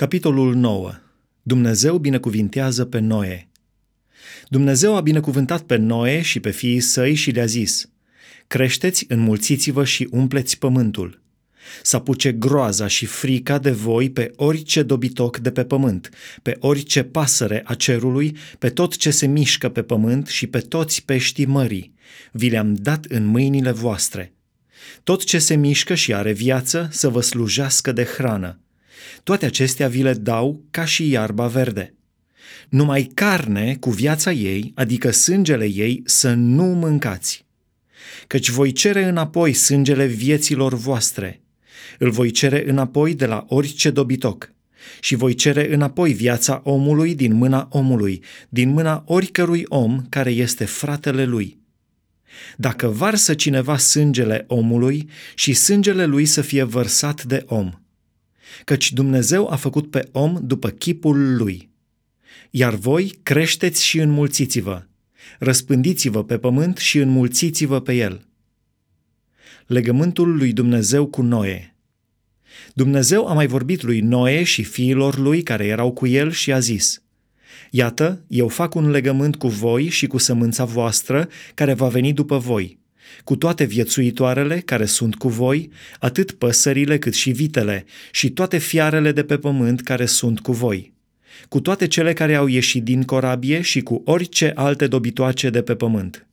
Capitolul 9. Dumnezeu binecuvintează pe Noe. Dumnezeu a binecuvântat pe Noe și pe fiii săi și le-a zis, Creșteți, înmulțiți-vă și umpleți pământul. Să apuce groaza și frica de voi pe orice dobitoc de pe pământ, pe orice pasăre a cerului, pe tot ce se mișcă pe pământ și pe toți peștii mării. Vi le-am dat în mâinile voastre. Tot ce se mișcă și are viață să vă slujească de hrană toate acestea vi le dau ca și iarba verde. Numai carne cu viața ei, adică sângele ei, să nu mâncați. Căci voi cere înapoi sângele vieților voastre. Îl voi cere înapoi de la orice dobitoc și voi cere înapoi viața omului din mâna omului, din mâna oricărui om care este fratele lui. Dacă varsă cineva sângele omului și sângele lui să fie vărsat de om – căci Dumnezeu a făcut pe om după chipul lui. Iar voi creșteți și înmulțiți-vă, răspândiți-vă pe pământ și înmulțiți-vă pe el. Legământul lui Dumnezeu cu Noe Dumnezeu a mai vorbit lui Noe și fiilor lui care erau cu el și a zis, Iată, eu fac un legământ cu voi și cu sămânța voastră care va veni după voi – cu toate viețuitoarele care sunt cu voi, atât păsările cât și vitele, și toate fiarele de pe pământ care sunt cu voi, cu toate cele care au ieșit din corabie și cu orice alte dobitoace de pe pământ.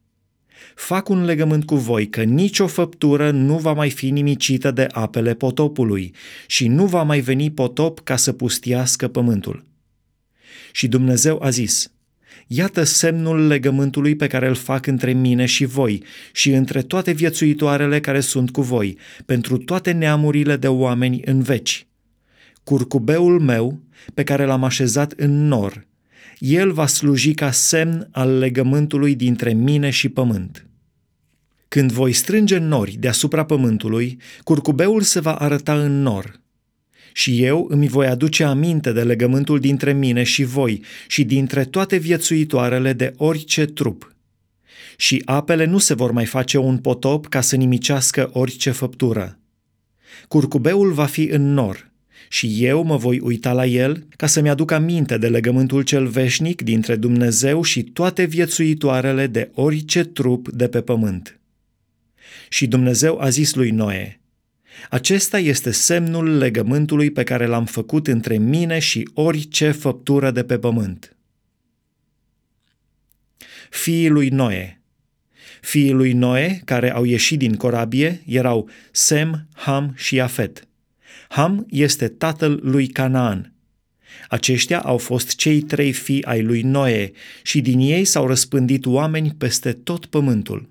Fac un legământ cu voi că nicio făptură nu va mai fi nimicită de apele potopului și nu va mai veni potop ca să pustiască pământul. Și Dumnezeu a zis – Iată semnul legământului pe care îl fac între mine și voi și între toate viețuitoarele care sunt cu voi, pentru toate neamurile de oameni în veci. Curcubeul meu, pe care l-am așezat în nor, el va sluji ca semn al legământului dintre mine și pământ. Când voi strânge nori deasupra pământului, curcubeul se va arăta în nor – și eu îmi voi aduce aminte de legământul dintre mine și voi și dintre toate viețuitoarele de orice trup. Și apele nu se vor mai face un potop ca să nimicească orice făptură. Curcubeul va fi în nor și eu mă voi uita la el ca să-mi aduc aminte de legământul cel veșnic dintre Dumnezeu și toate viețuitoarele de orice trup de pe pământ. Și Dumnezeu a zis lui Noe, acesta este semnul legământului pe care l-am făcut între mine și orice făptură de pe pământ. Fiii lui Noe Fiii lui Noe, care au ieșit din corabie, erau Sem, Ham și Afet. Ham este tatăl lui Canaan. Aceștia au fost cei trei fii ai lui Noe și din ei s-au răspândit oameni peste tot pământul.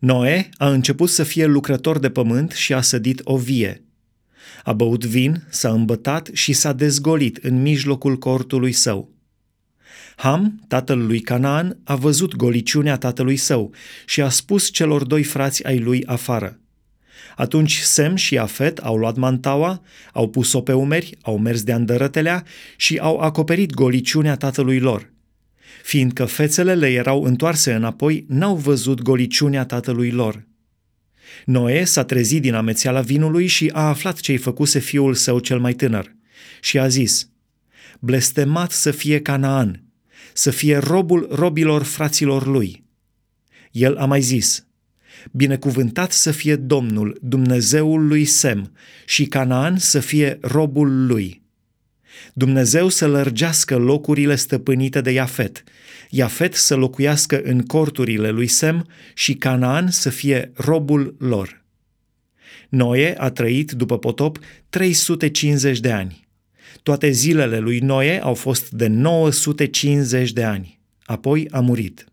Noe a început să fie lucrător de pământ și a sădit o vie. A băut vin, s-a îmbătat și s-a dezgolit în mijlocul cortului său. Ham, tatăl lui Canaan, a văzut goliciunea tatălui său și a spus celor doi frați ai lui afară. Atunci Sem și Afet au luat mantaua, au pus-o pe umeri, au mers de andărătelea și au acoperit goliciunea tatălui lor fiindcă fețele le erau întoarse înapoi, n-au văzut goliciunea tatălui lor. Noe s-a trezit din amețeala vinului și a aflat ce-i făcuse fiul său cel mai tânăr și a zis, Blestemat să fie Canaan, să fie robul robilor fraților lui. El a mai zis, Binecuvântat să fie Domnul, Dumnezeul lui Sem, și Canaan să fie robul lui. Dumnezeu să lărgească locurile stăpânite de Iafet, Iafet să locuiască în corturile lui Sem și Canaan să fie robul lor. Noe a trăit după potop 350 de ani. Toate zilele lui Noe au fost de 950 de ani. Apoi a murit.